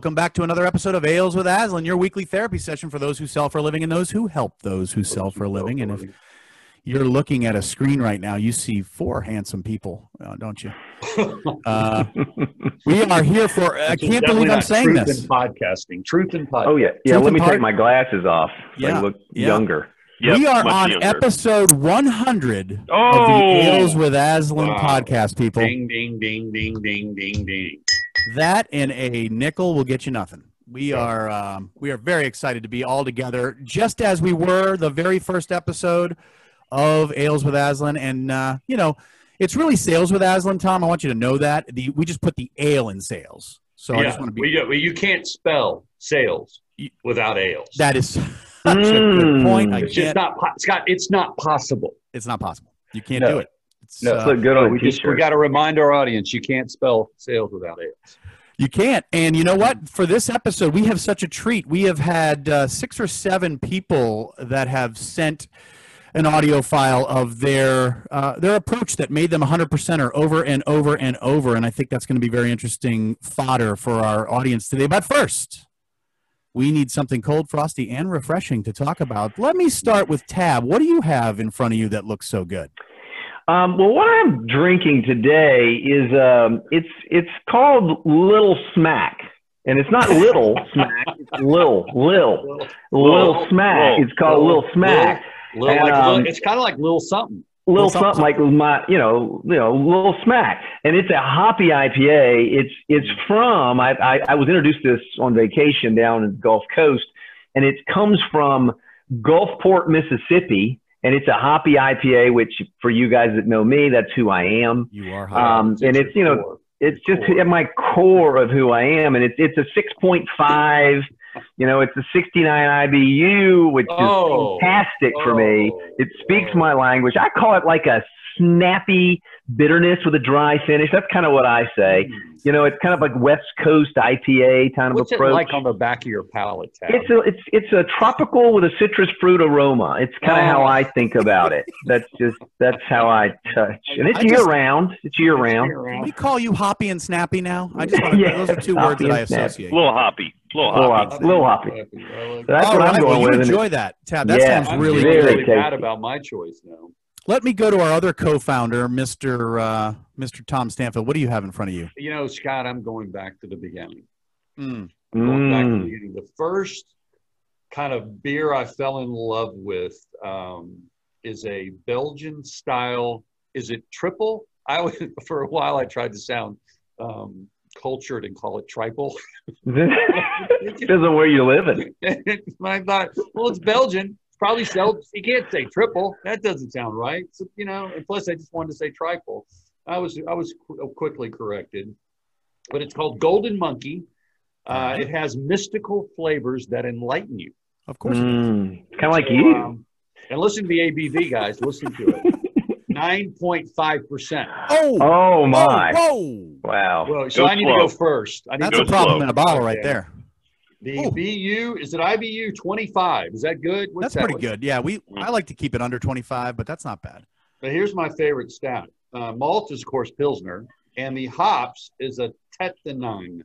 Welcome back to another episode of Ales with Aslan, your weekly therapy session for those who sell for a living and those who help those who sell for a living. And if you're looking at a screen right now, you see four handsome people, uh, don't you? Uh, we are here for. I can't believe I'm saying truth this. in podcasting. Truth in podcasting. Oh yeah, yeah. Truth Let me and part- take my glasses off. so Yeah, I look yeah. younger. Yep, we are on younger. episode 100 of the Oh! Ales with Aslan Wow. podcast, people. Ding, ding, ding, ding, ding, ding, ding. That and a nickel will get you nothing. We are um, we are very excited to be all together, just as we were the very first episode of Ales with Aslan, and uh, you know, it's really sales with Aslan. Tom, I want you to know that the we just put the ale in sales. So I just want to be. we, we, you can't spell sales You- without ales. that is such a good point. I it's just can't. po- Scott. It's not possible. It's not possible. You can't No. do it. It's, No. uh, Look good on a we just we got to remind our audience you can't spell sales without ales. You can't. And you know what? For this episode, we have such a treat. We have had uh, six or seven people that have sent an audio file of their uh, their approach that made them 100% or over and over and over. And I think that's going to be very interesting fodder for our audience today. But first, we need something cold, frosty, and refreshing to talk about. Let me start with Tab. What do you have in front of you that looks so good? Um, well, what I'm drinking today is um, it's it's called Little Smack, and it's not Little Smack. It's Lil Lil Lil Lil, Smack. Lil, It's called Lil, Lil Smack. Little, And, like, um, it's kind of like little something. Little Little something, something like my, you know, you know, Little Smack, and it's a hoppy IPA. It's it's from I, I I was introduced to this on vacation down in the Gulf Coast, and it comes from Gulfport, Mississippi, and it's a hoppy IPA. Which for you guys that know me, that's who I am. You are hot. Um, and it's you know it's just Core. at my core of who I am, and it's it's a six point five. You know, it's a sixty nine IBU, which Oh. is fantastic for me. Oh, It speaks oh. my language. I call it like a snappy bitterness with a dry finish. That's kind of what I say. You know, it's kind of like West Coast IPA kind of What's it like on the back of your palate tab? it's a it's it's a tropical with a citrus fruit aroma. It's kind of Oh. how I think about it. That's just that's how I touch, and it's I year just- round. It's year round. Can we call you hoppy and snappy now? I just want to, Yeah, those are two words that I associate. A little hoppy. A little Little hoppy. hoppy. Little hoppy. So that's All what right, I'm well, going you with. and enjoy that, Tab. That Yeah, sounds I'm really very good. really bad about my choice now. Let me go to our other co-founder, Mr. Uh, Mr. Tom Stanfield. What do you have in front of you? You know, Scott, I'm going back to the beginning. Mm. Going back to the Mm. beginning. The first kind of beer I fell in love with um, is a Belgian style. Is it triple? I always, for a while I tried to sound um, cultured and call it triple. Depends on where you live. in. and I thought, well, it's Belgian. It's probably spelled. You can't say triple. That doesn't sound right. So, you know, and plus I just wanted to say triple. I was I was qu- quickly corrected, but it's called Golden Monkey. Uh, it has mystical flavors that enlighten you. Of course. Mm. Kind of like So, you. um, and listen to the ABV, guys. Listen to it. Nine point five percent. Oh, Oh my! Whoa, Wow. Well, so Go I need to go first. I need that's to a Go go problem slow. in a bottle right there. The Oh. BU is it IBU twenty five? Is that good? What's That's that pretty one? good. Yeah, we I like to keep it under 25, but that's not bad. But here's my favorite stat. Uh, malt is, of course, Pilsner, and the hops is a Tettnang.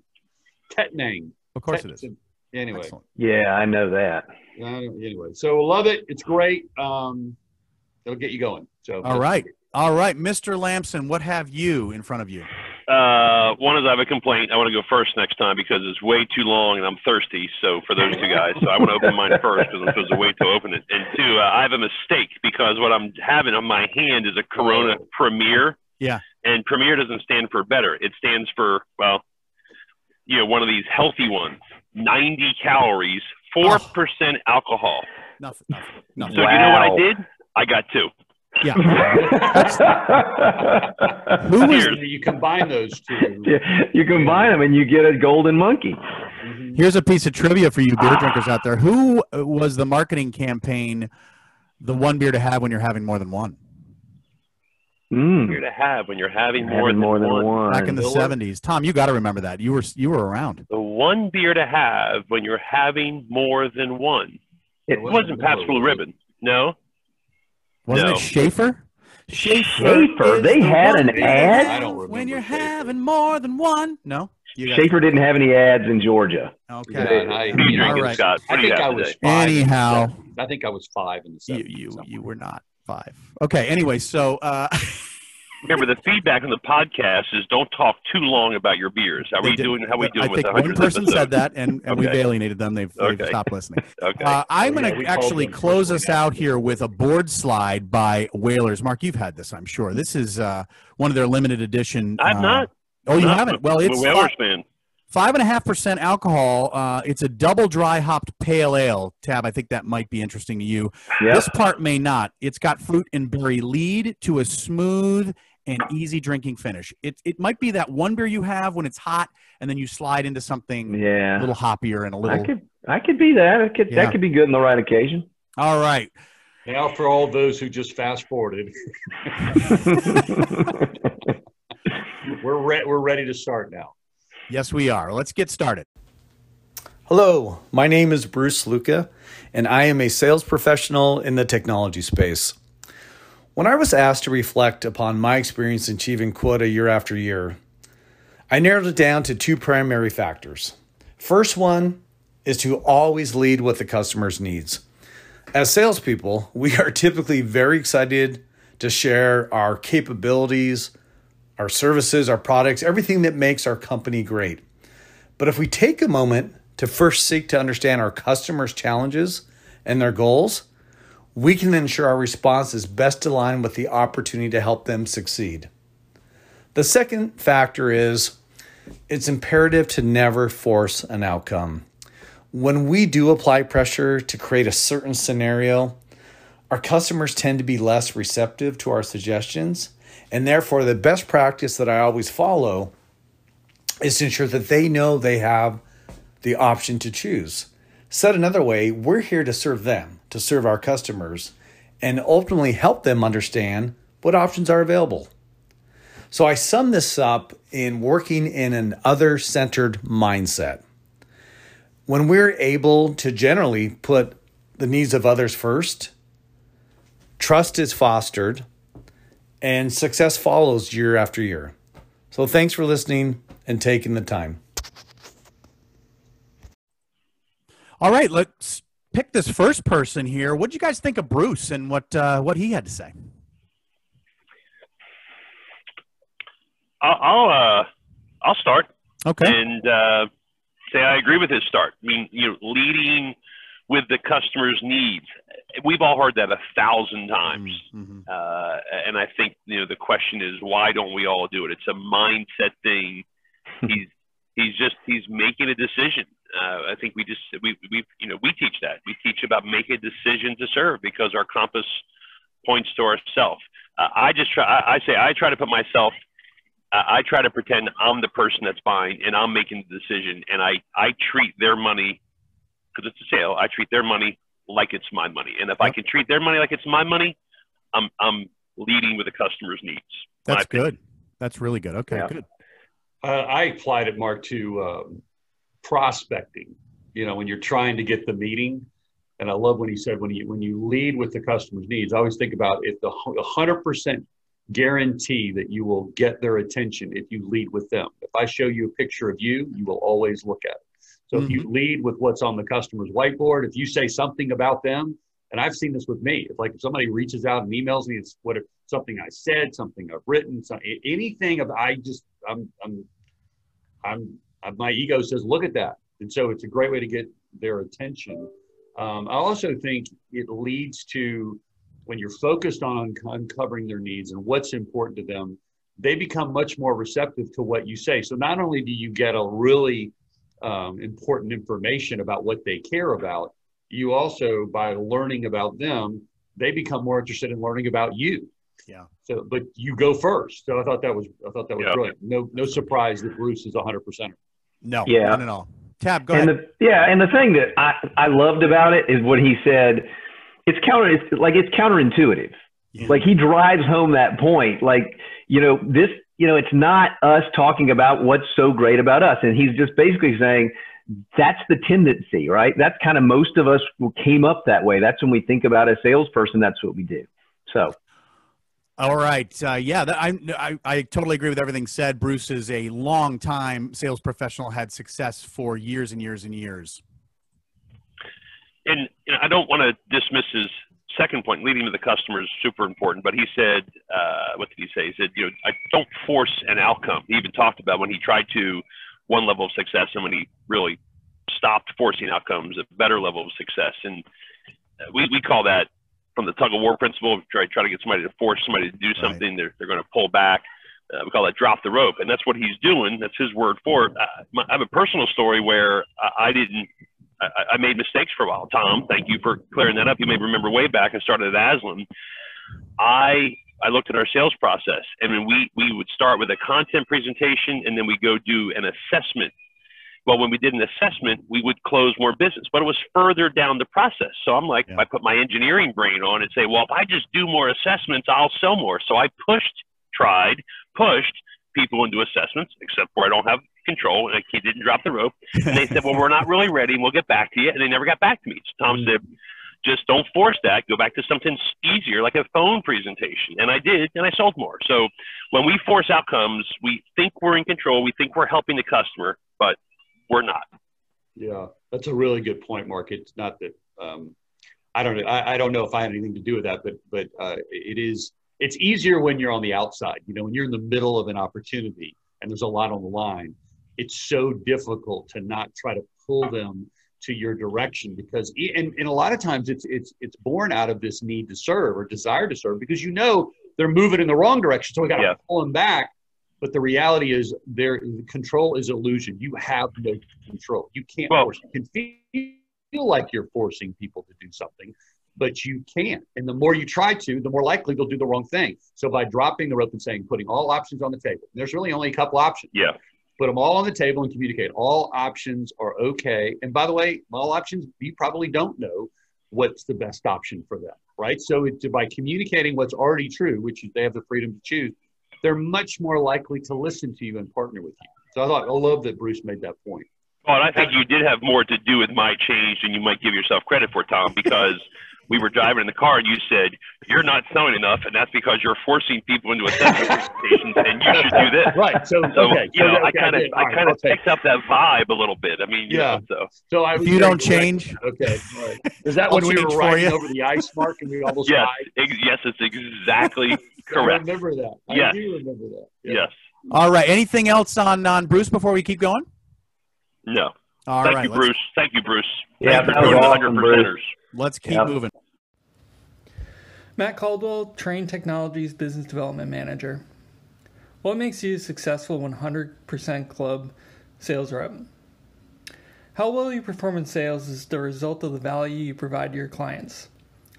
Tettnang. Of course it is. Anyway, Excellent. Yeah, I know that. uh, anyway, so love it. It's great. Um, it'll get you going. So All right. All right, Mr. Lamson, what have you in front of you? Uh, one is I have a complaint. I want to go first next time because it's way too long and I'm thirsty. So for those two guys, so I want to open mine first because I'm supposed to wait to open it. And two, uh, I have a mistake because what I'm having on my hand is a Corona Premier. Yeah. And Premier doesn't stand for better. It stands for well, you know, one of these healthy ones. 90 calories, four percent alcohol. Nothing. Nothing. nothing. So you know what I did? I got two. Who was Cheers. you combine those two. Yeah, you combine them and you get a golden monkey. Mhm. Here's a piece of trivia for you beer drinkers out there. Who was the marketing campaign the one beer to have when you're having more than one? Mm. Here to have when you're having more, Having than, more than one. one. Back in the Miller? 70s. Tom, you got to remember that. You were you were around. The one beer to have when you're having more than one. It It wasn't Pabst Blue Ribbon. No. Wasn't No. it Schaefer? Schaefer? is They the had an ad? I don't remember. when you're Schaefer. having more than one. No. You Schaefer didn't have any ads in Georgia. Okay. Yeah, I, you you know, right. Scott? I What do you think I was five. Anyhow. I think I was five in the You 70s you somewhere. you were not five. Okay. Anyway, so uh, Remember, the feedback on the podcast is don't talk too long about your beers. How are we doing? How are we doing I with think one person episode? said that, and, and we've alienated them. They've, they've Okay. stopped listening. Okay. Uh, I'm Oh, going to actually close us out here with a board slide by Whalers. Mark, you've had this, I'm sure. This is uh, one of their limited edition. I've uh, not. Oh, you Not- haven't? Well, it's Whalers fan. five and a half percent alcohol. Uh, it's a double dry hopped pale ale. Tab, I think that might be interesting to you. Yeah. This part may not. It's got fruit and berry lead to a smooth and easy drinking finish. It, it might be that one beer you have when it's hot, and then you slide into something yeah. a little hoppier and a little. I could I could be that. I could Yeah. that could be good on the right occasion. All right. Now, for all those who just fast forwarded, we're re- we're ready to start now. Yes, we are. Let's get started. Hello, my name is Bruce Luca, and I am a sales professional in the technology space. When I was asked to reflect upon my experience in achieving quota year after year, I narrowed it down to two primary factors. First one is to always lead with the customer's needs. As salespeople, we are typically very excited to share our capabilities, our services, our products, everything that makes our company great. But if we take a moment to first seek to understand our customers' challenges and their goals, we can ensure our response is best aligned with the opportunity to help them succeed. The second factor is it's imperative to never force an outcome. When we do apply pressure to create a certain scenario, our customers tend to be less receptive to our suggestions, and therefore, the best practice that I always follow is to ensure that they know they have the option to choose. Said another way, we're here to serve them, to serve our customers, and ultimately help them understand what options are available. So I sum this up in working in an other centered mindset. When we're able to generally put the needs of others first, trust is fostered, and success follows year after year. So thanks for listening and taking the time. All right, let's pick this first person here. What did you guys think of Bruce and what uh, what he had to say? I'll I'll, uh, I'll start Okay. and uh, say I agree with his start. I mean, you know, leading with the customer's needs. We've all heard that a thousand times. Mhm. Uh, and I think you know the question is why don't we all do it? It's a mindset thing. he's he's just he's making a decision. Uh, I think we just we we you know we teach that we teach about make a decision to serve because our compass points to ourself. Uh, I just try. I, I say I try to put myself. Uh, I try to pretend I'm the person that's buying and I'm making the decision, and I I treat their money because it's a sale. I treat their money like it's my money, and if I can treat their money like it's my money, I'm I'm leading with the customer's needs. My That's opinion. good. That's really good. Okay, Yeah. good. Uh, I applied it, Mark, to um, prospecting. You know, when you're trying to get the meeting, and I love when he said when you when you lead with the customer's needs. I always think about if the hundred percent guarantee that you will get their attention if you lead with them. If I show you a picture of you, you will always look at it. So if you mm-hmm. lead with what's on the customer's whiteboard, if you say something about them, and I've seen this with me, if like if somebody reaches out and emails me, it's what if something I said, something I've written, some, anything of I just I'm I'm I'm, my ego says look at that, and so it's a great way to get their attention. Um, I also think it leads to when you're focused on uncovering their needs and what's important to them, they become much more receptive to what you say. So not only do you get a really um, important information about what they care about, you also by learning about them, they become more interested in learning about you. Yeah. So, but you go first. So I thought that was I thought that was Yeah. brilliant. No, no surprise that Bruce is a hundred percent. No, Yeah. not at all. Tab, go and ahead. the yeah, and the thing that I, I loved about it is what he said. It's counter. It's like it's counterintuitive. Yeah. Like he drives home that point. Like you know this. You know, it's not us talking about what's so great about us, and he's just basically saying that's the tendency, right? That's kind of most of us came up that way. That's when we think about a salesperson. That's what we do. So All right. Uh, yeah, that, I, I, I totally agree with everything said. Bruce is a long time sales professional, had success for years and years and years. And you know, I don't want to dismiss his second point, leading to the customer is super important. But he said, uh, what did he say? He said, you know, I don't force an outcome. He even talked about when he tried to one level of success and when he really stopped forcing outcomes, a better level of success. And we, we call that from the tug of war principle, try, try to get somebody to force somebody to do something, right. they're, they're going to pull back. Uh, we call that drop the rope. And that's what he's doing. That's his word for it. Uh, my, I have a personal story where I, I didn't, I, I, made mistakes for a while. Tom, thank you for clearing that up. You may remember way back I started at Aslan. I I looked at our sales process, and we we would start with a content presentation, and then we go do an assessment well, when we did an assessment, we would close more business, but it was further down the process. So I'm like, yeah. I put my engineering brain on and say, well, if I just do more assessments, I'll sell more. So I pushed, tried, pushed people into assessments, except where I don't have control and he didn't drop the rope. And they said, well, we're not really ready and we'll get back to you. And they never got back to me. So Tom said, just don't force that. Go back to something easier, like a phone presentation. And I did, and I sold more. So when we force outcomes, we think we're in control. We think we're helping the customer, but we're not. Yeah, that's a really good point, Mark. It's not that um, I don't know. I, I, don't know if I had anything to do with that, but but uh, it is. It's easier when you're on the outside. You know, when you're in the middle of an opportunity and there's a lot on the line. It's so difficult to not try to pull them to your direction because and, and a lot of times it's it's it's born out of this need to serve or desire to serve because you know they're moving in the wrong direction so we got to yeah. pull them back but the reality is, there control is illusion. You have no control. You can't well, force. You can feel, feel like you're forcing people to do something, but you can't. And the more you try to, the more likely they'll do the wrong thing. So by dropping the rope and saying, putting all options on the table, there's really only a couple options. Yeah. Put them all on the table and communicate. All options are okay. And by the way, all options, you probably don't know what's the best option for them, right? So it, by communicating what's already true, which is they have the freedom to choose, they're much more likely to listen to you and partner with you. So I thought I love that Bruce made that point. Well, I think you did have more to do with my change than you might give yourself credit for, Tom, because we were driving in the car and you said you're not selling enough, and that's because you're forcing people into assessment presentations, and you should do this. Right. So, so okay. You know, okay, I kind of I, I kind of picked up that vibe a little bit. I mean, yeah. Know, so so I if you don't change, okay. Right. Is that when we were riding over the ice mark and we almost yes, died? Ex- yes, it's exactly correct. I remember that. Yes. Do remember that. Yeah. Yes. All right. Anything else on on Bruce before we keep going? No. All Thank right, you, Bruce. Thank you, Bruce. Yeah, Thank that was awesome, Bruce. Let's keep yep. moving. Matt Caldwell, Trane Technologies Business Development Manager. What makes you a successful 100% club sales rep? How well you perform in sales is the result of the value you provide to your clients.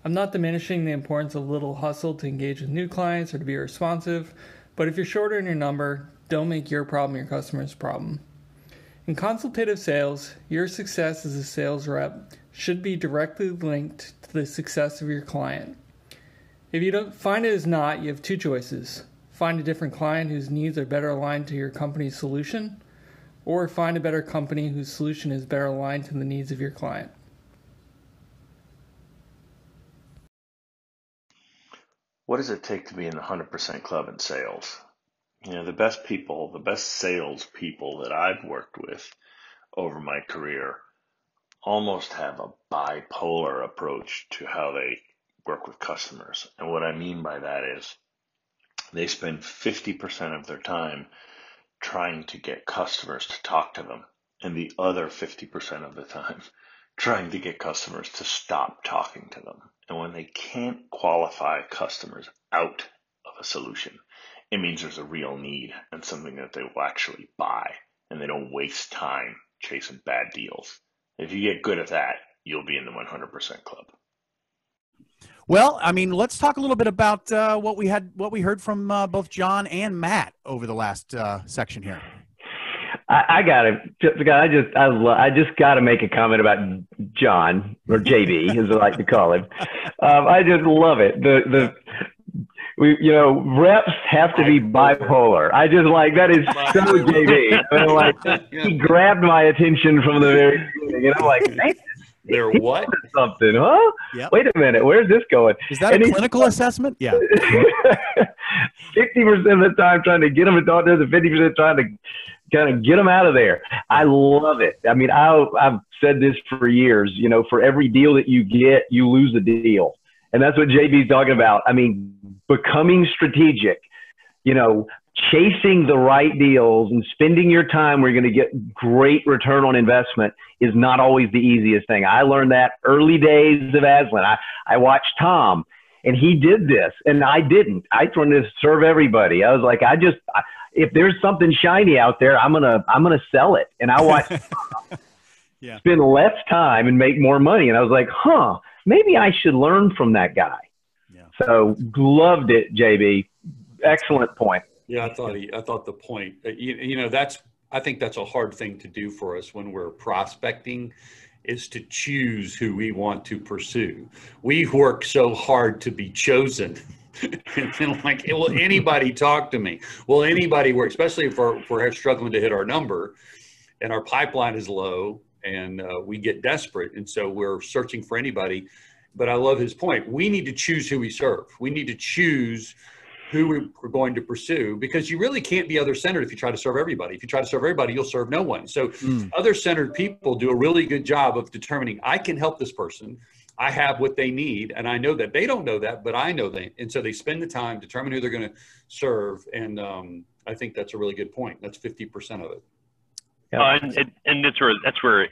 I'm not diminishing the importance of a little hustle to engage with new clients or to be responsive, but if you're shorter in your number, don't make your problem your customer's problem. In consultative sales, your success as a sales rep should be directly linked to the success of your client. If you don't find it is not, you have two choices. Find a different client whose needs are better aligned to your company's solution, or find a better company whose solution is better aligned to the needs of your client. What does it take to be in the 100% club in sales? You know, the best people, the best sales people that I've worked with over my career almost have a bipolar approach to how they work with customers. And what I mean by that is they spend 50% of their time trying to get customers to talk to them, and the other 50% of the time trying to get customers to stop talking to them. And when they can't qualify customers out of a solution, it means there's a real need and something that they will actually buy, and they don't waste time chasing bad deals. If you get good at that, you'll be in the 100% club. Well, I mean, let's talk a little bit about uh, what we had, what we heard from uh, both John and Matt over the last uh, section here. I, I got to, I just, I, lo- I just got to make a comment about John or JB, as I like to call him. Um, I just love it. The the we, you know, reps have to be bipolar. I just like that is so JB. I mean, like he grabbed my attention from the very beginning, and I'm like, They're what? something, huh? Yep. Wait a minute, where's this going? Is that And a clinical assessment? Yeah. Sixty percent of the time trying to get them to talk to and fifty percent trying to kind of get them out of there. I love it. I mean, I, I've said this for years. You know, for every deal that you get, you lose a deal, and that's what JB's talking about. I mean, becoming strategic. You know, chasing the right deals and spending your time where you're going to get great return on investment is not always the easiest thing. I learned that early days of Aslan. I, I watched Tom and he did this and I didn't. I wanted to serve everybody. I was like, I just, I, if there's something shiny out there, I'm going to, I'm going to sell it. And I watched Yeah. spend less time and make more money. And I was like, huh, maybe I should learn from that guy. Yeah. So loved it, JB. Excellent point. Yeah, I thought he, I thought the point, uh, you, you know, that's, I think that's a hard thing to do for us when we're prospecting is to choose who we want to pursue. We work so hard to be chosen. and then like, will anybody talk to me? Will anybody work, especially if we're, if we're struggling to hit our number and our pipeline is low and uh, we get desperate. And so we're searching for anybody. But I love his point. We need to choose who we serve. We need to choose who we're going to pursue because you really can't be other centered if you try to serve everybody. If you try to serve everybody, you'll serve no one. So Mm. other centered people do a really good job of determining I can help this person. I have what they need, and I know that they don't know that, but I know that, and so they spend the time determine who they're going to serve, and um, I think that's a really good point. That's fifty percent of it. Yeah. Uh, and, and and that's where that's where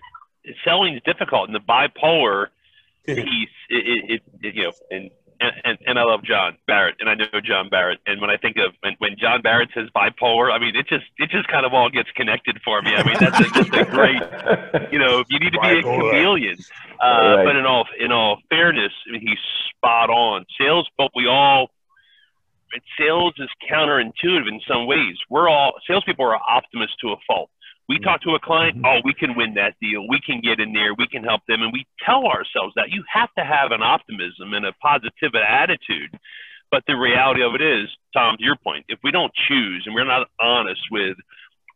selling is difficult. And the bipolar piece, it, it, it, you know, and, and and I love John Barrett, and I know John Barrett. And when I think of when, when John Barrett says bipolar, I mean it just it just kind of all gets connected for me. I mean that's a, just a great, you know, you need to be a chameleon. Uh, Right. But in all in all fairness, I mean he's spot on. Sales, but we all. Sales is counterintuitive in some ways. We're all salespeople are optimists to a fault. We talk to a client, mm-hmm. oh, we can win that deal. We can get in there. We can help them. And we tell ourselves that you have to have an optimism and a positive attitude. But the reality of it is, Tom, to your point, if we don't choose and we're not honest with,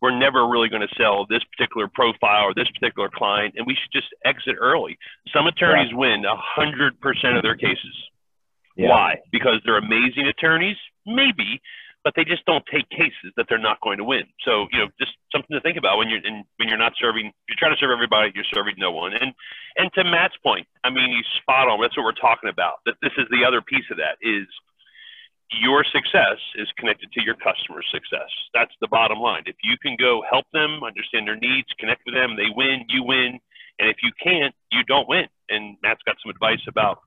we're never really going to sell this particular profile or this particular client, and we should just exit early. Some attorneys win 100% of their cases. Yeah. Why? Because they're amazing attorneys? Maybe, but they just don't take cases that they're not going to win. So, you know, just something to think about when you're in, when you're not serving. You're trying to serve everybody. You're serving no one. And and to Matt's point, I mean, he's spot on. That's what we're talking about. That this is the other piece of that is your success is connected to your customer's success. That's the bottom line. If you can go help them, understand their needs, connect with them, they win, you win. And if you can't, you don't win. And Matt's got some advice about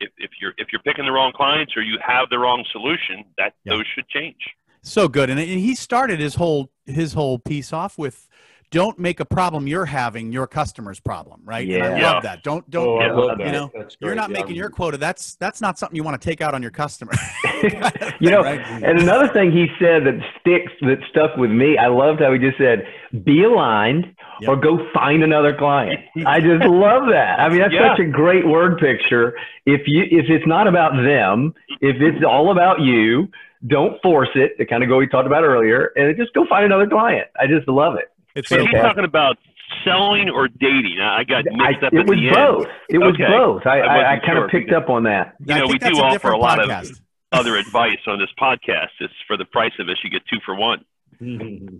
if, if you're if you're picking the wrong clients or you have the wrong solution, that Yeah. those should change. So good, and he started his whole his whole piece off with, "Don't make a problem you're having your customer's problem." Right? And I Yeah. love that. Don't don't. Oh, Yeah. love that. you know, you're not Yeah, making your quota. That's that's not something you want to take out on your customer. You know, Right? and another thing he said that sticks that stuck with me, I loved how he just said, "Be aligned Yep. or go find another client." I just love that. I mean, that's Yeah. such a great word picture. If you if it's not about them, if it's all about you, don't force it. The kind of go we talked about earlier, and just go find another client. I just love it. It's So so he's good. talking about selling or dating. I I got I, mixed up it at was the end. both. It was Okay. both. I, I I, I wasn't kind sure of picked up on that. You know, we do a offer a different lot of other advice on this podcast. It's for the price of this, you get two for one.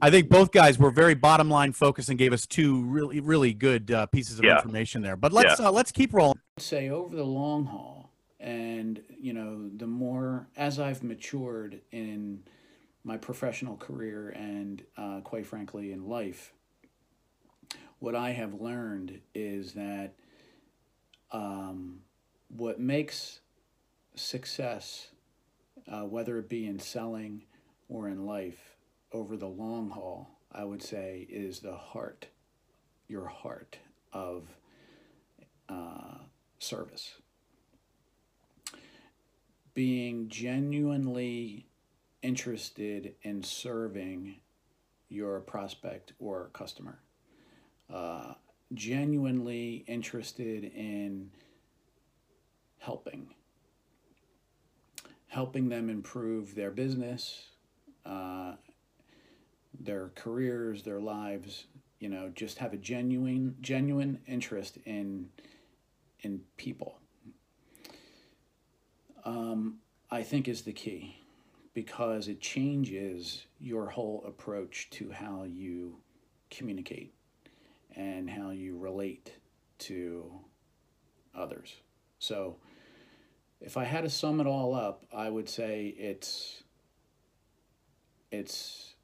I think both guys were very bottom line focused and gave us two really really good uh, pieces of Yeah. information there. But let's uh, let's keep rolling. say over the long haul and you know the more as i've matured in my professional career and uh, quite frankly in life what i have learned is that um, what makes success uh, whether it be in selling or in life over the long haul i would say is the heart your heart of uh, service. Being genuinely interested in serving your prospect or customer. Uh, genuinely interested in helping. Helping them improve their business, uh, their careers, their lives, you know, just have a genuine genuine interest in in people. Um, I think is the key because it changes your whole approach to how you communicate and how you relate to others. So, if I had to sum it all up, I would say it's it's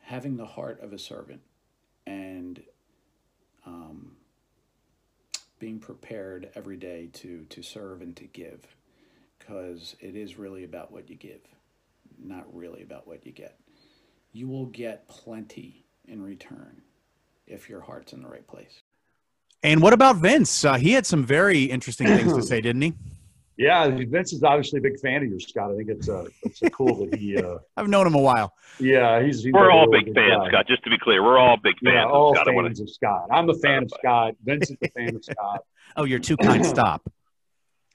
having the heart of a servant and um, being prepared every day to to serve and to give because it is really about what you give not really about what you get you will get plenty in return if your heart's in the right place And what about Vince? Uh, he had some very interesting things to say, didn't he? Yeah, Vince is obviously a big fan of yours, Scott. I think it's uh, it's cool that he. Uh, I've known him a while. yeah, he's. he's We're all really big fans, guy. Scott. Just to be clear, we're all big fans Yeah, of all Scott. I wanna- fans of Scott. I'm a fan of Scott. Vince is a fan of Scott. Oh, you're too kind. Stop.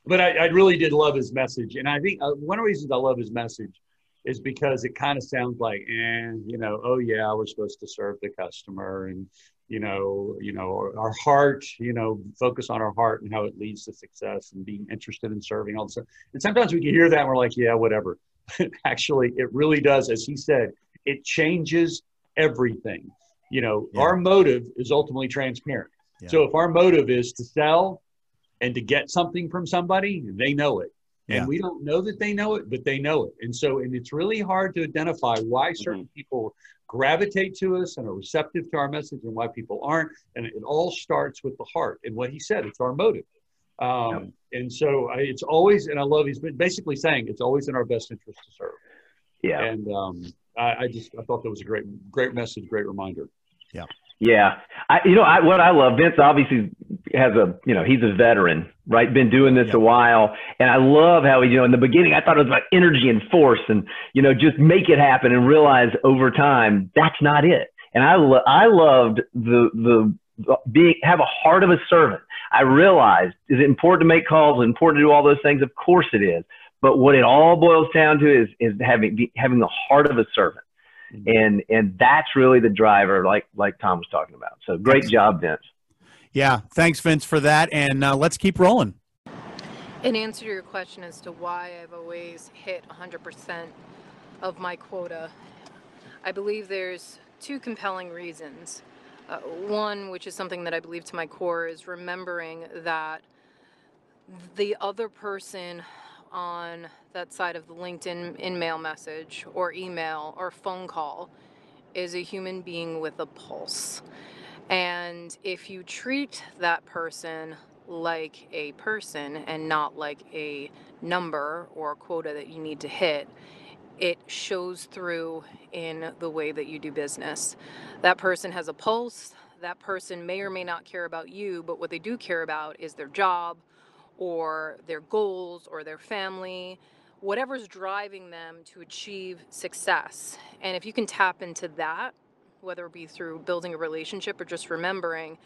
But I, I really did love his message, and I think uh, one of the reasons I love his message is because it kind of sounds like, eh, you know, oh yeah, we're supposed to serve the customer, and you know, you know, our, our heart, you know, focus on our heart and how it leads to success and being interested in serving all this stuff. And sometimes we can hear that and we're like, yeah, whatever. Actually, it really does, as he said, it changes everything. You know, Yeah. our motive is ultimately transparent. Yeah. So if our motive is to sell and to get something from somebody, they know it. And Yeah. we don't know that they know it, but they know it. And so, and it's really hard to identify why certain people gravitate to us and are receptive to our message and why people aren't. And it all starts with the heart. And what he said, it's our motive. Um, And so I, it's always, and I love, he's been basically saying it's always in our best interest to serve. Yeah. And um, I, I just, I thought that was a great, great message, great reminder. Yeah, I, you know, I, what I love, Vince obviously has a, you know, he's a veteran, right? Been doing this Yeah. a while, and I love how he, you know, in the beginning, I thought it was about energy and force, and you know, just make it happen, and realize over time that's not it. And I, lo- I loved the the being have a heart of a servant. I realized is it important to make calls, important to do all those things? Of course it is. But what it all boils down to is is having be, having the heart of a servant and and that's really the driver like like tom was talking about so great job vince Yeah. Thanks, Vince, for that. And uh, let's keep rolling. In answer to your question as to why I've always hit 100% of my quota, I believe there's two compelling reasons. Uh, one, which is something that I believe to my core, is remembering that the other person on that side of the LinkedIn in mail message or email or phone call is a human being with a pulse. And if you treat that person like a person and not like a number or a quota that you need to hit, it shows through in the way that you do business. That person has a pulse. That person may or may not care about you, but what they do care about is their job or their goals or their family, whatever's driving them to achieve success. And if you can tap into that, whether it be through building a relationship or just remembering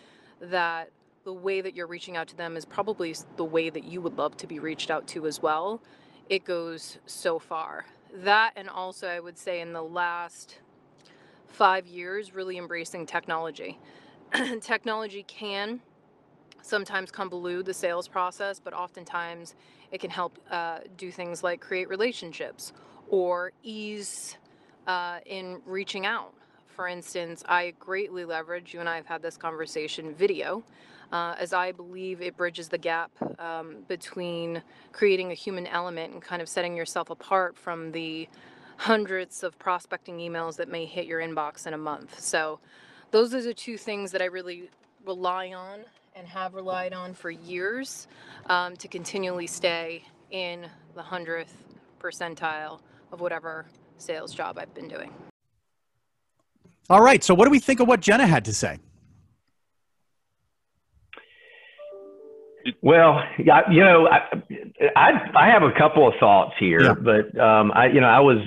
that the way that you're reaching out to them is probably the way that you would love to be reached out to as well, it goes so far. That, and also, I would say in the last five years, really embracing technology. technology can sometimes convolute the sales process, but oftentimes it can help uh, do things like create relationships or ease uh, in reaching out. For instance, I greatly leverage, you and I have had this conversation, video, uh, as I believe it bridges the gap um, between creating a human element and kind of setting yourself apart from the hundreds of prospecting emails that may hit your inbox in a month. So, those are the two things that I really rely on and have relied on for years um, to continually stay in the hundredth percentile of whatever sales job I've been doing. All right. So, what do we think of what Jenna had to say? Well yeah, you know I, I i have a couple of thoughts here Yeah. but um i you know i was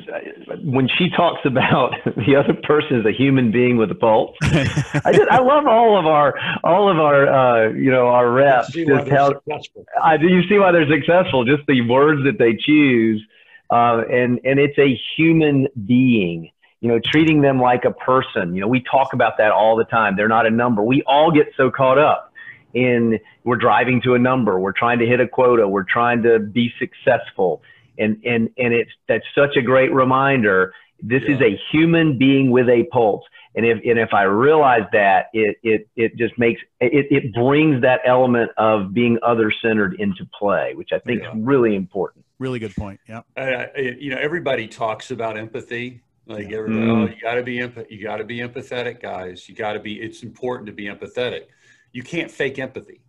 when she talks about the other person is a human being with a pulse i just i love all of our all of our uh you know our reps just how successful. I do. You see why they're successful? Just the words that they choose, uh, and and it's a human being. you know, treating them like a person. You know, we talk about that all the time. They're not a number. We all get so caught up in we're driving to a number, we're trying to hit a quota, we're trying to be successful. And and and it's that's such a great reminder. This yeah. is a human being with a pulse. And if and if I realize that, it it it just makes it it brings that element of being other centered into play, which I think yeah. is really important. Really good point. Yeah. Uh, you know, everybody talks about empathy. Like yeah. everybody, mm. oh, you got to be empath- you got to be empathetic, guys. You got to be. It's important to be empathetic. You can't fake empathy.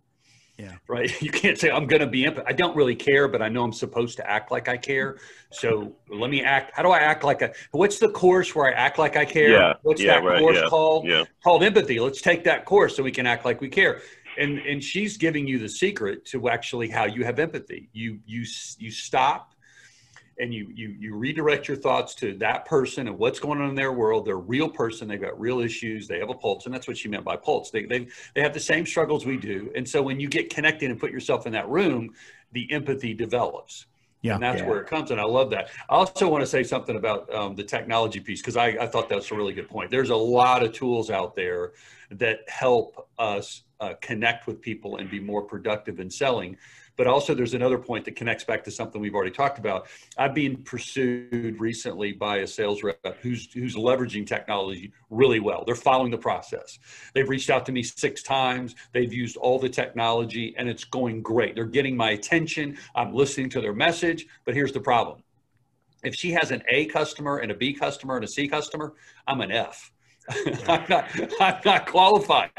Yeah. Right. You can't say I'm going to be empath. I don't really care, but I know I'm supposed to act like I care. So let me act. How do I act like a? What's the course where I act like I care? Yeah. What's yeah, that right, course yeah, called? Yeah. Called empathy. Let's take that course so we can act like we care. And and she's giving you the secret to actually how you have empathy. You you you stop and you you you redirect your thoughts to that person and what's going on in their world. They're a real person. They've got real issues. They have a pulse, and that's what she meant by pulse. They they they have the same struggles we do. And so when you get connected and put yourself in that room, the empathy develops. Yeah, and that's yeah. where it comes. And I love that. I also want to say something about um, the technology piece because I, I thought that was a really good point. There's a lot of tools out there that help us uh, connect with people and be more productive in selling. But also, there's another point that connects back to something we've already talked about. I've been pursued recently by a sales rep who's who's leveraging technology really well. They're following the process. They've reached out to me six times. They've used all the technology, and it's going great. They're getting my attention. I'm listening to their message. But here's the problem: if she has an A customer and a B customer and a C customer, I'm an F. I'm not. I'm not qualified.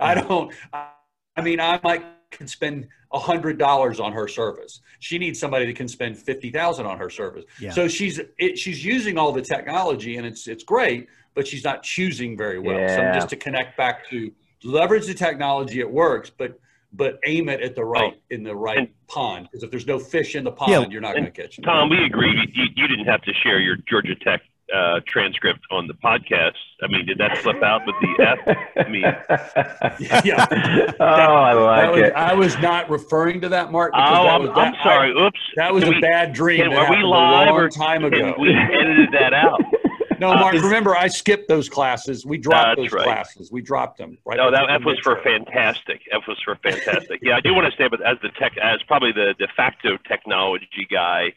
I don't. I mean, I might can spend a hundred dollars on her service. She needs somebody that can spend fifty thousand on her service. Yeah. So she's it, she's using all the technology and it's it's great, but she's not choosing very well. Yeah. So just to connect back to leverage the technology, it works, but but aim it at the right oh, in the right and, pond because if there's no fish in the pond, yeah, you're not going to catch it. Tom, we agree. You, you didn't have to share your Georgia Tech uh, transcript on the podcast. I mean, did that slip out with the F? I mean, yeah. oh, I like was, it. I was not referring to that, Mark. Oh, I'm, was, I'm sorry. I, Oops. That was can a we, bad dream. Can, are we live or time ago? We edited that out. No, Mark. Uh, remember, I skipped those classes. We dropped those right. classes. We dropped them. Right no, that F was for fantastic. F was for fantastic. yeah, I do want to say, but as the tech, as probably the de facto technology guy,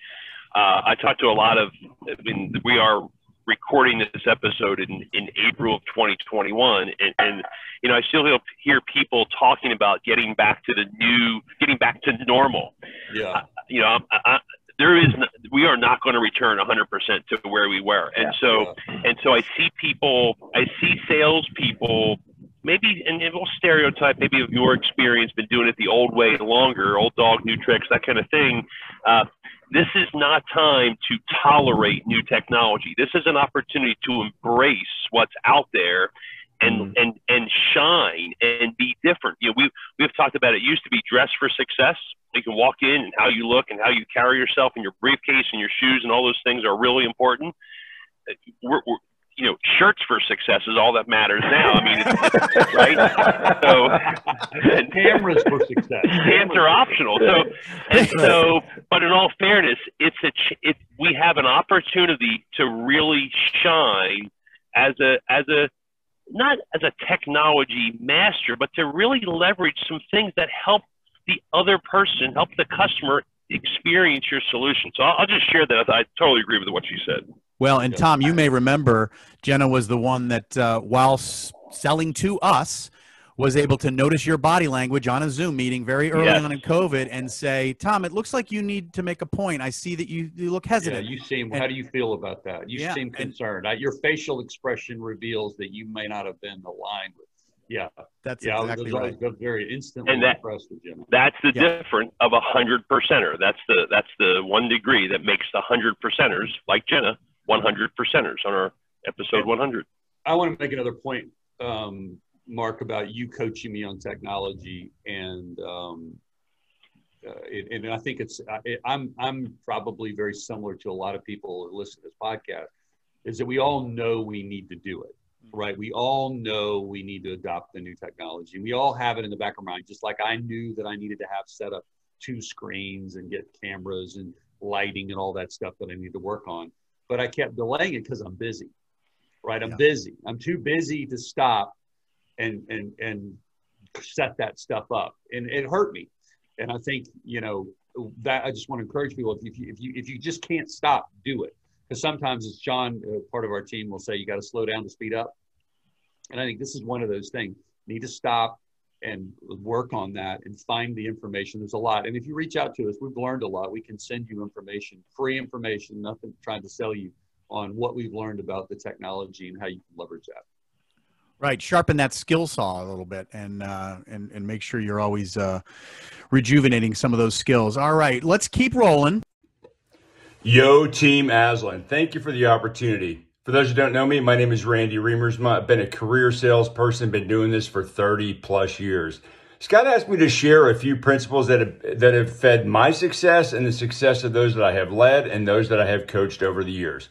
uh, I talked to a lot of. I mean, we are recording this episode in, in April of 2021, and, and you know I still hear people talking about getting back to the new, getting back to normal. Yeah. Uh, you know, I, I, there is we are not going to return 100% to where we were, and yeah, so yeah. and so I see people, I see salespeople. Maybe, and we'll stereotype, maybe of your experience, been doing it the old way longer, old dog, new tricks, that kind of thing. Uh, this is not time to tolerate new technology. This is an opportunity to embrace what's out there and mm-hmm. and and shine and be different. You know, we we've talked about it. it used to be dress for success. You can walk in and how you look and how you carry yourself and your briefcase and your shoes and all those things are really important. We're, we're, you know, shirts for success is all that matters now. I mean, right? So, cameras for success. Pants are optional. So, and so, but in all fairness, it's a it. We have an opportunity to really shine as a as a not as a technology master, but to really leverage some things that help the other person, help the customer experience your solution. So I'll, I'll just share that. I totally agree with what you said. Well, and Tom, you may remember Jenna was the one that, uh, while selling to us, was able to notice your body language on a Zoom meeting very early yes. on in COVID and say, Tom, it looks like you need to make a point. I see that you, you look hesitant. Yeah, you seem, and, how do you feel about that? You yeah, seem concerned. And, your facial expression reveals that you may not have been aligned with. Yeah. That's yeah, exactly I was, right. I was very instantly and that, impressed with Jim. That's the yeah. difference of a hundred percenter. That's the, that's the one degree that makes the hundred percenters like Jenna 100 percenters on our episode 100. I want to make another point, um, Mark, about you coaching me on technology, and um, uh, it, and I think it's it, I'm I'm probably very similar to a lot of people who listen to this podcast, is that we all know we need to do it, right? We all know we need to adopt the new technology. We all have it in the back of our mind, just like I knew that I needed to have set up two screens and get cameras and lighting and all that stuff that I need to work on but I kept delaying it because I'm busy. right? I'm Yeah. busy. I'm too busy to stop and and and set that stuff up, and it hurt me. And I think you know that I just want to encourage people if you if you if you just can't stop, do it. Because sometimes, as John, uh, part of our team, will say, you got to slow down to speed up. And I think this is one of those things. Need to stop and work on that and find the information. There's a lot. And if you reach out to us, we've learned a lot. We can send you information, free information, nothing trying to sell you on what we've learned about the technology and how you can leverage that. Right, sharpen that skill saw a little bit, and uh, and and make sure you're always uh, rejuvenating some of those skills. All right, let's keep rolling. Yo, Team Aslan. Thank you for the opportunity. For those who don't know me, my name is Randy Reamersma. I've been a career salesperson, been doing this for 30 plus years. Scott asked me to share a few principles that have, that have fed my success and the success of those that I have led and those that I have coached over the years.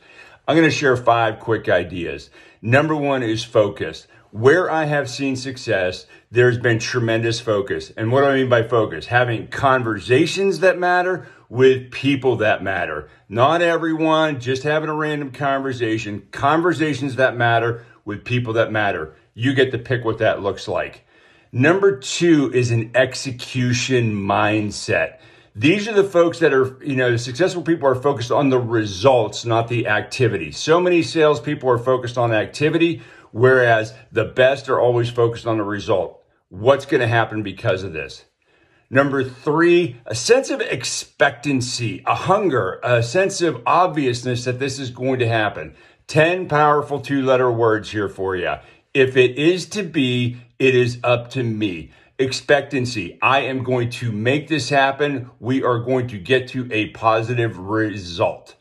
I'm going to share five quick ideas. Number one is focus. Where I have seen success, there's been tremendous focus. And what do I mean by focus? Having conversations that matter with people that matter. Not everyone, just having a random conversation. Conversations that matter with people that matter. You get to pick what that looks like. Number two is an execution mindset. These are the folks that are, you know, successful people are focused on the results, not the activity. So many salespeople are focused on activity, whereas the best are always focused on the result. What's going to happen because of this? Number three, a sense of expectancy, a hunger, a sense of obviousness that this is going to happen. 10 powerful two letter words here for you. If it is to be, it is up to me. Expectancy. I am going to make this happen. We are going to get to a positive result.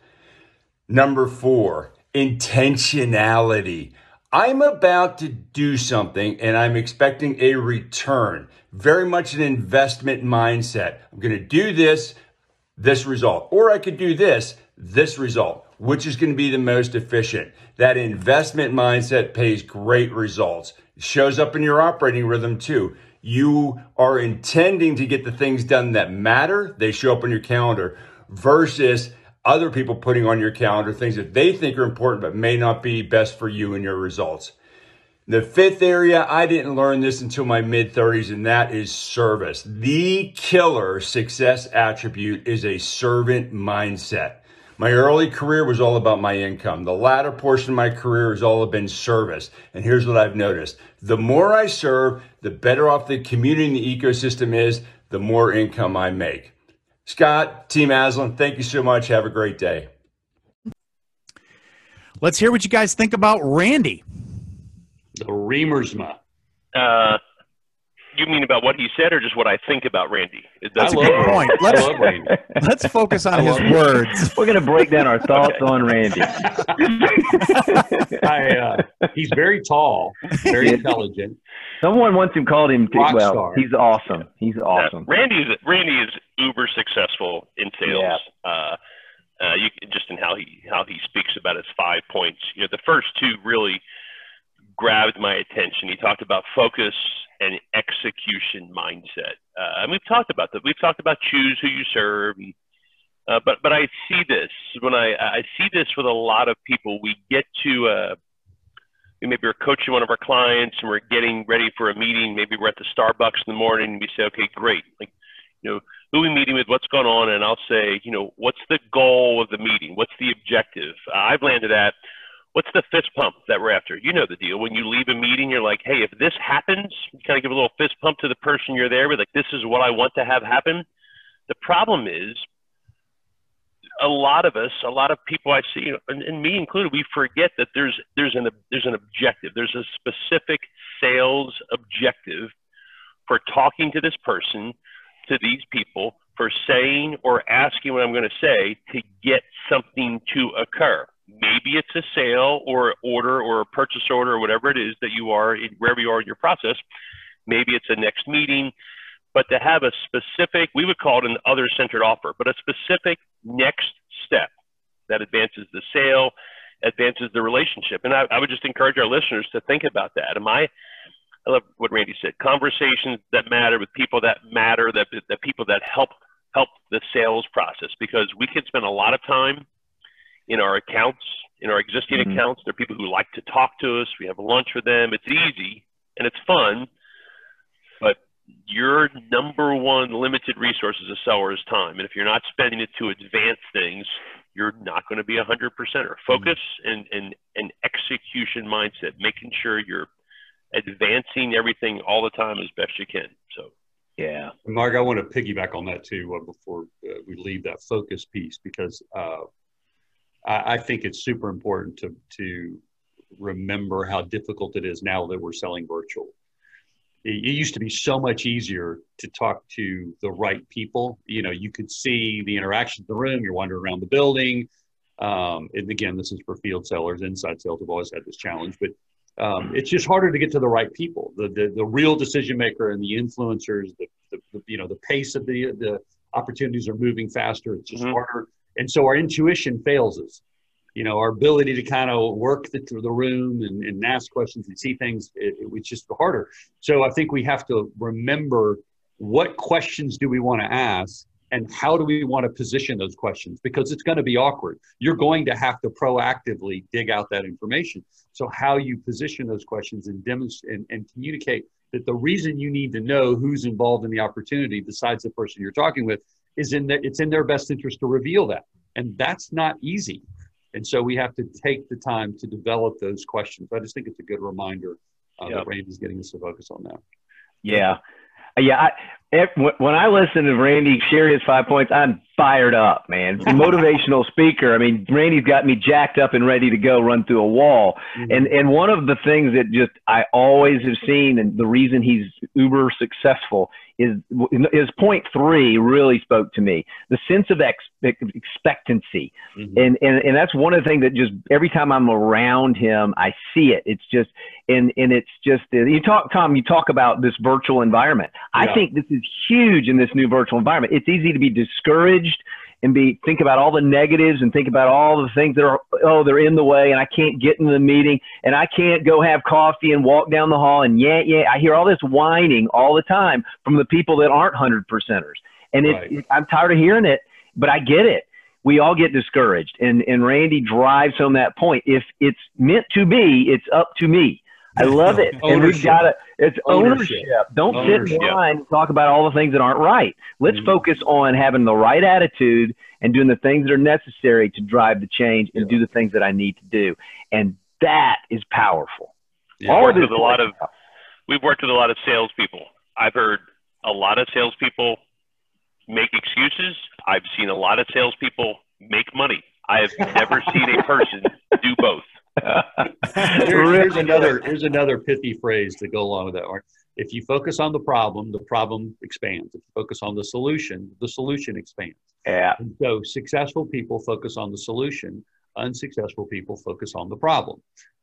Number four, intentionality. I'm about to do something and I'm expecting a return. Very much an investment mindset. I'm going to do this, this result. Or I could do this, this result. Which is going to be the most efficient? That investment mindset pays great results. It shows up in your operating rhythm too. You are intending to get the things done that matter. They show up on your calendar versus other people putting on your calendar things that they think are important but may not be best for you and your results. The fifth area, I didn't learn this until my mid 30s, and that is service. The killer success attribute is a servant mindset. My early career was all about my income. The latter portion of my career has all been service. And here's what I've noticed. The more I serve, the better off the community and the ecosystem is, the more income I make. Scott, Team Aslan, thank you so much. Have a great day. Let's hear what you guys think about Randy. The Reamersma. Uh, you mean about what he said, or just what I think about Randy? That's a good point. Let's love Randy. let's focus on his love words. We're going to break down our thoughts on Randy. I, uh, he's very tall, very intelligent. Someone once him called him. Rock well, star. he's awesome. He's awesome. Randy is Randy is uber successful in sales. Yeah. Uh, uh, you just in how he how he speaks about his five points. You know, the first two really grabbed my attention. He talked about focus and execution mindset, uh, and we've talked about that. We've talked about choose who you serve. And, uh, but but I see this when I I see this with a lot of people. We get to uh, maybe we're coaching one of our clients and we're getting ready for a meeting. Maybe we're at the Starbucks in the morning and we say, okay, great. Like, you know, who are we meeting with? What's going on? And I'll say, you know, what's the goal of the meeting? What's the objective? Uh, I've landed at, what's the fist pump that we're after? You know the deal. When you leave a meeting, you're like, hey, if this happens, you kind of give a little fist pump to the person you're there with, like, this is what I want to have happen. The problem is, a lot of us, a lot of people I see, and, and me included, we forget that there's there's an there's an objective. There's a specific sales objective for talking to this person, to these people, for saying or asking what I'm going to say to get something to occur. Maybe it's a sale or order or a purchase order or whatever it is that you are wherever you are in your process. Maybe it's a next meeting, but to have a specific, we would call it an other centered offer, but a specific next step that advances the sale, advances the relationship. And I, I would just encourage our listeners to think about that. Am I, I love what Randy said, conversations that matter with people that matter, that, that people that help, help the sales process, because we can spend a lot of time in our accounts, in our existing Mhm. accounts. There are people who like to talk to us. We have lunch with them. It's easy and it's fun, your number one limited resource as a seller is time. And if you're not spending it to advance things, you're not going to be a hundred percenter. Focus and, and, and execution mindset, making sure you're advancing everything all the time as best you can. So Yeah. Mark, I want to piggyback on that too uh, before uh, we leave that focus piece because uh, I, I think it's super important to to remember how difficult it is now that we're selling virtual. It, used to be so much easier to talk to the right people. You know, you could see the interaction in the room. You're wandering around the building. Um, and again, this is for field sellers. Inside sales have always had this challenge, but um, it's just harder to get to the right people, the the, the real decision maker and the influencers. The, the, the you know the pace of the the opportunities are moving faster. It's just Mhm. harder, and so our intuition fails us. You know, our ability to kind of work the, through the room and, and ask questions and see things, it, it, it's just harder. So I think we have to remember what questions do we want to ask and how do we want to position those questions because it's going to be awkward. You're going to have to proactively dig out that information. So how you position those questions and demonstrate and, and communicate that the reason you need to know who's involved in the opportunity besides the person you're talking with is in that it's in their best interest to reveal that. And that's not easy. And so we have to take the time to develop those questions. I just think it's a good reminder uh, Yeah. that Randy's getting us to focus on that. Yeah. Yeah. I, when I listen to Randy share his five points, I'm fired up, man. Motivational speaker. I mean, Randy's got me jacked up and ready to go run through a wall. And and one of the things that just I always have seen, and the reason he's uber successful is is point three really spoke to me. The sense of ex- expectancy, Mhm. and, and and that's one of the things that just every time I'm around him, I see it. It's just and and it's just you talk, Tom. You talk about this virtual environment. I think this is huge in this new virtual environment. It's easy to be discouraged and be think about all the negatives and think about all the things that are oh they're in the way and I can't get into the meeting and I can't go have coffee and walk down the hall and yeah yeah. I hear all this whining all the time from the people that aren't hundred percenters. And it, Right. it I'm tired of hearing it but I get it. We all get discouraged and and Randy drives home that point. If it's meant to be it's up to me I love it and we've got it. it's Ownership. ownership, don't Ownership. sit blind and talk about all the things that aren't right let's Mhm. focus on having the right attitude and doing the things that are necessary to drive the change and do the things that I need to do. And that is powerful. Yeah. All of worked with a lot of we've worked with a lot of salespeople. I've heard a lot of salespeople make excuses. I've seen a lot of salespeople make money. I have never seen a person do both. Here- here's another here's another pithy phrase to go along with that. If you focus on the problem, the problem expands. If you focus on the solution, the solution expands. Yeah. And so successful people focus on the solution. Unsuccessful people focus on the problem.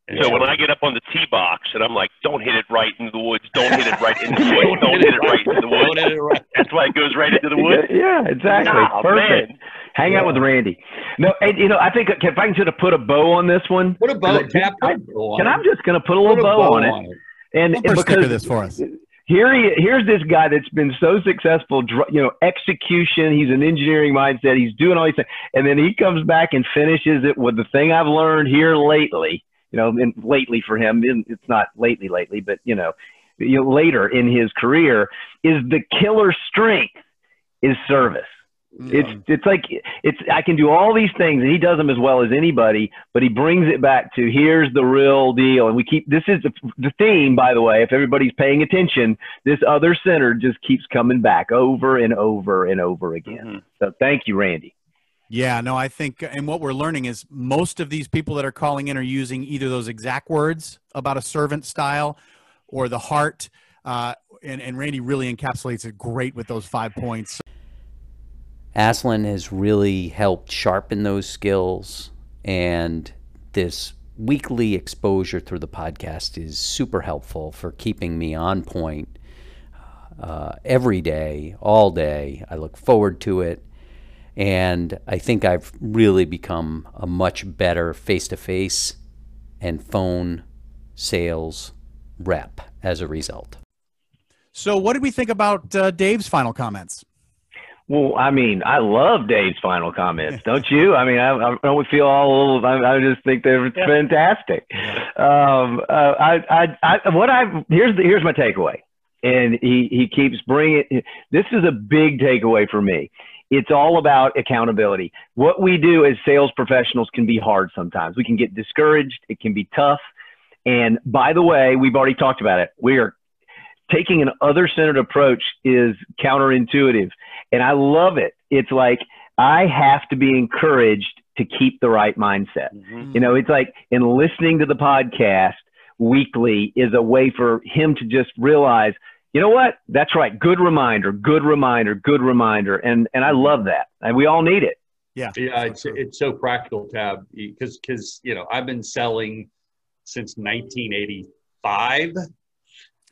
And So when I get up on the tee box and I'm like, "Don't hit it right into the woods. Don't hit it right into the woods. Don't hit it right into the Don't woods." hit it right. That's why it goes right into the woods. Yeah, exactly. Nah, Perfect. man. Hang out with Randy. No, and, you know, I think if I can sort of put a bow on this one, Put a bow, Because I- tap, put I- a bow on and it. I'm just going to put a little Put a bow, on it. And, and Bumper because this for us. here he here's this guy that's been so successful you know execution he's an engineering mindset he's doing all these things and then he comes back and finishes it with the thing i've learned here lately you know and lately for him it's not lately lately but you know, you know later in his career is the killer strength is service it's it's like it's I can do all these things and he does them as well as anybody, but he brings it back to here's the real deal. And we keep this is the, the theme, by the way. If everybody's paying attention, this other center just keeps coming back over and over and over again. Mhm. So thank you, Randy. Yeah, no, I think, and what we're learning is most of these people that are calling in are using either those exact words about a servant style or the heart. Uh, and, and Randy really encapsulates it great with those five points. Aslan has really helped sharpen those skills, and this weekly exposure through the podcast is super helpful for keeping me on point uh, every day, all day. I look forward to it, and I think I've really become a much better face to face and phone sales rep as a result. So, what did we think about uh, Dave's final comments? Well, I mean, I love Dave's final comments, don't you? I mean, I, I don't feel all. I, I just think they're Yeah. fantastic. Um, uh, I, I, I, what I here's the, here's my takeaway, and he he keeps bringing. This is a big takeaway for me. It's all about accountability. What we do as sales professionals can be hard sometimes. We can get discouraged. It can be tough. And by the way, we've already talked about it. We are taking an other centered approach is counterintuitive. And I love it. It's like I have to be encouraged to keep the right mindset. Mm-hmm. You know, it's like in listening to the podcast weekly is a way for him to just realize, you know what? That's right. Good reminder, good reminder, good reminder. And and I love that. And we all need it. Yeah. Yeah, it's it's so practical, Tab, because because you know I've been selling since 1985,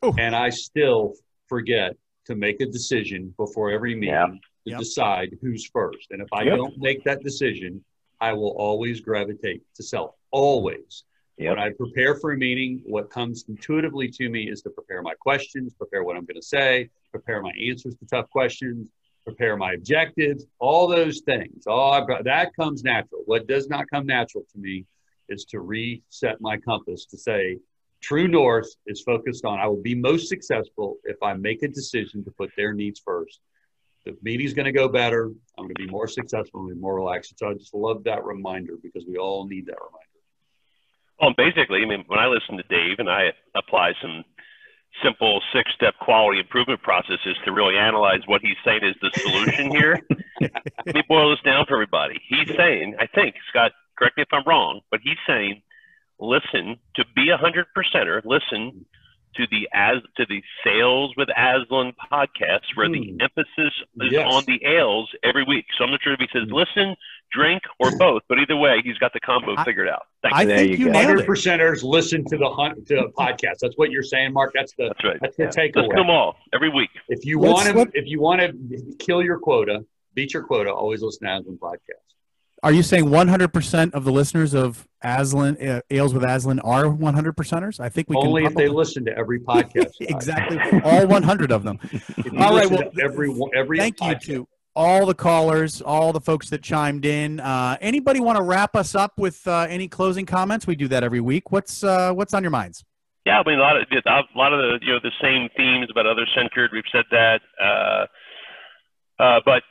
Oh. and I still forget to make a decision before every meeting Yeah. to Yep. decide who's first. And if I Yep. don't make that decision, I will always gravitate to sell. Always. Yep. When I prepare for a meeting, what comes intuitively to me is to prepare my questions, prepare what I'm going to say, prepare my answers to tough questions, prepare my objectives, all those things. All I've got, that comes natural. What does not come natural to me is to reset my compass to say, True North is focused on I will be most successful if I make a decision to put their needs first. The meeting's going to go better. I'm going to be more successful and be more relaxed. So I just love that reminder because we all need that reminder. Well, basically, I mean, when I listen to Dave and I apply some simple six step quality improvement processes to really analyze what he's saying is the solution here, let me boil this down for everybody. He's saying, I think, Scott, correct me if I'm wrong, but he's saying, listen to be a hundred percenter, listen to the as to the sales with Aslan podcast where the Hmm. emphasis is Yes. on the L's every week. So I'm not sure if he says listen, drink, or both, but either way, he's got the combo I- figured out. Thank I you. There think you you nailed Hundred it. percenters listen to the hunt to the podcast. That's what you're saying, Mark. That's the That's right. that's the Let's do takeaway. them all every week. If you want to, if you want to kill your quota, beat your quota, always listen to Aslan podcast. Are you saying 100% of the listeners of Aslan uh, Ales with Aslan are 100 percenters? I think we Only can if they probably- listen to every podcast. exactly all 100 of them. If you All right, well, to every one- every Thank you podcast- to all the callers, all the folks that chimed in. Uh, anybody want to wrap us up with uh, any closing comments? We do that every week. What's uh, what's on your minds? Yeah, I mean a lot of a lot of the you know the same themes about other centered. We've said that, uh, uh, but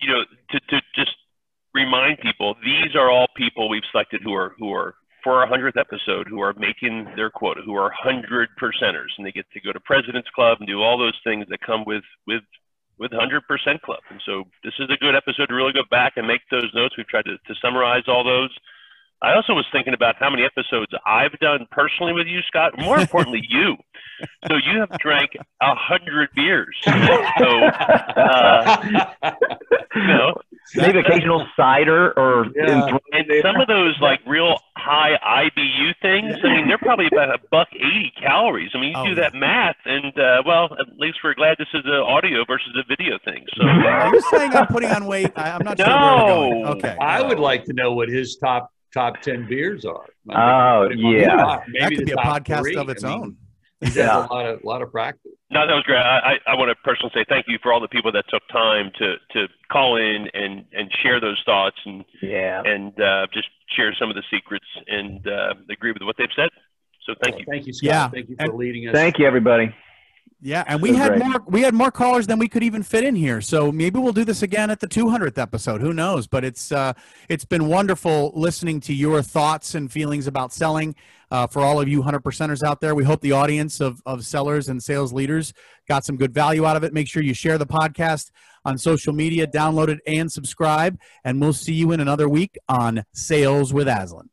you know to to just remind people these are all people we've selected who are who are for our hundredth episode who are making their quota, who are hundred percenters, and they get to go to President's Club and do all those things that come with with with hundred percent club. And so this is a good episode to really go back and make those notes. We've tried to, to summarize all those. I also was thinking about how many episodes I've done personally with you, Scott. More importantly, you. So you have drank a hundred beers. So uh, you know, Maybe occasional cider or Yeah. and some of those like real high probably about a buck eighty calories. I mean, you Oh, do that math, and uh, well, at least we're glad this is an audio versus a video thing. So Are you saying I'm putting on weight? I, I'm not sure where going. No. Okay. I would like to know what his top top ten beers are. Oh, Put him on the yeah. Maybe that could be a podcast three. of its I mean, own. He does Yeah. a lot of lot of practice. No, that was great. I, I, I want to personally say thank you for all the people that took time to, to call in and, and share those thoughts and Yeah. and uh, just share some of the secrets and uh, agree with what they've said. So thank you. Thank you, Scott. Yeah. Thank you for And- leading us. Thank you, everybody. Yeah, and we had great. more. We had more callers than we could even fit in here. So maybe we'll do this again at the 200th episode. Who knows? But it's uh, it's been wonderful listening to your thoughts and feelings about selling. Uh, for all of you hundred percenters out there, we hope the audience of of sellers and sales leaders got some good value out of it. Make sure you share the podcast on social media, download it, and subscribe. And we'll see you in another week on Sales with Aslan.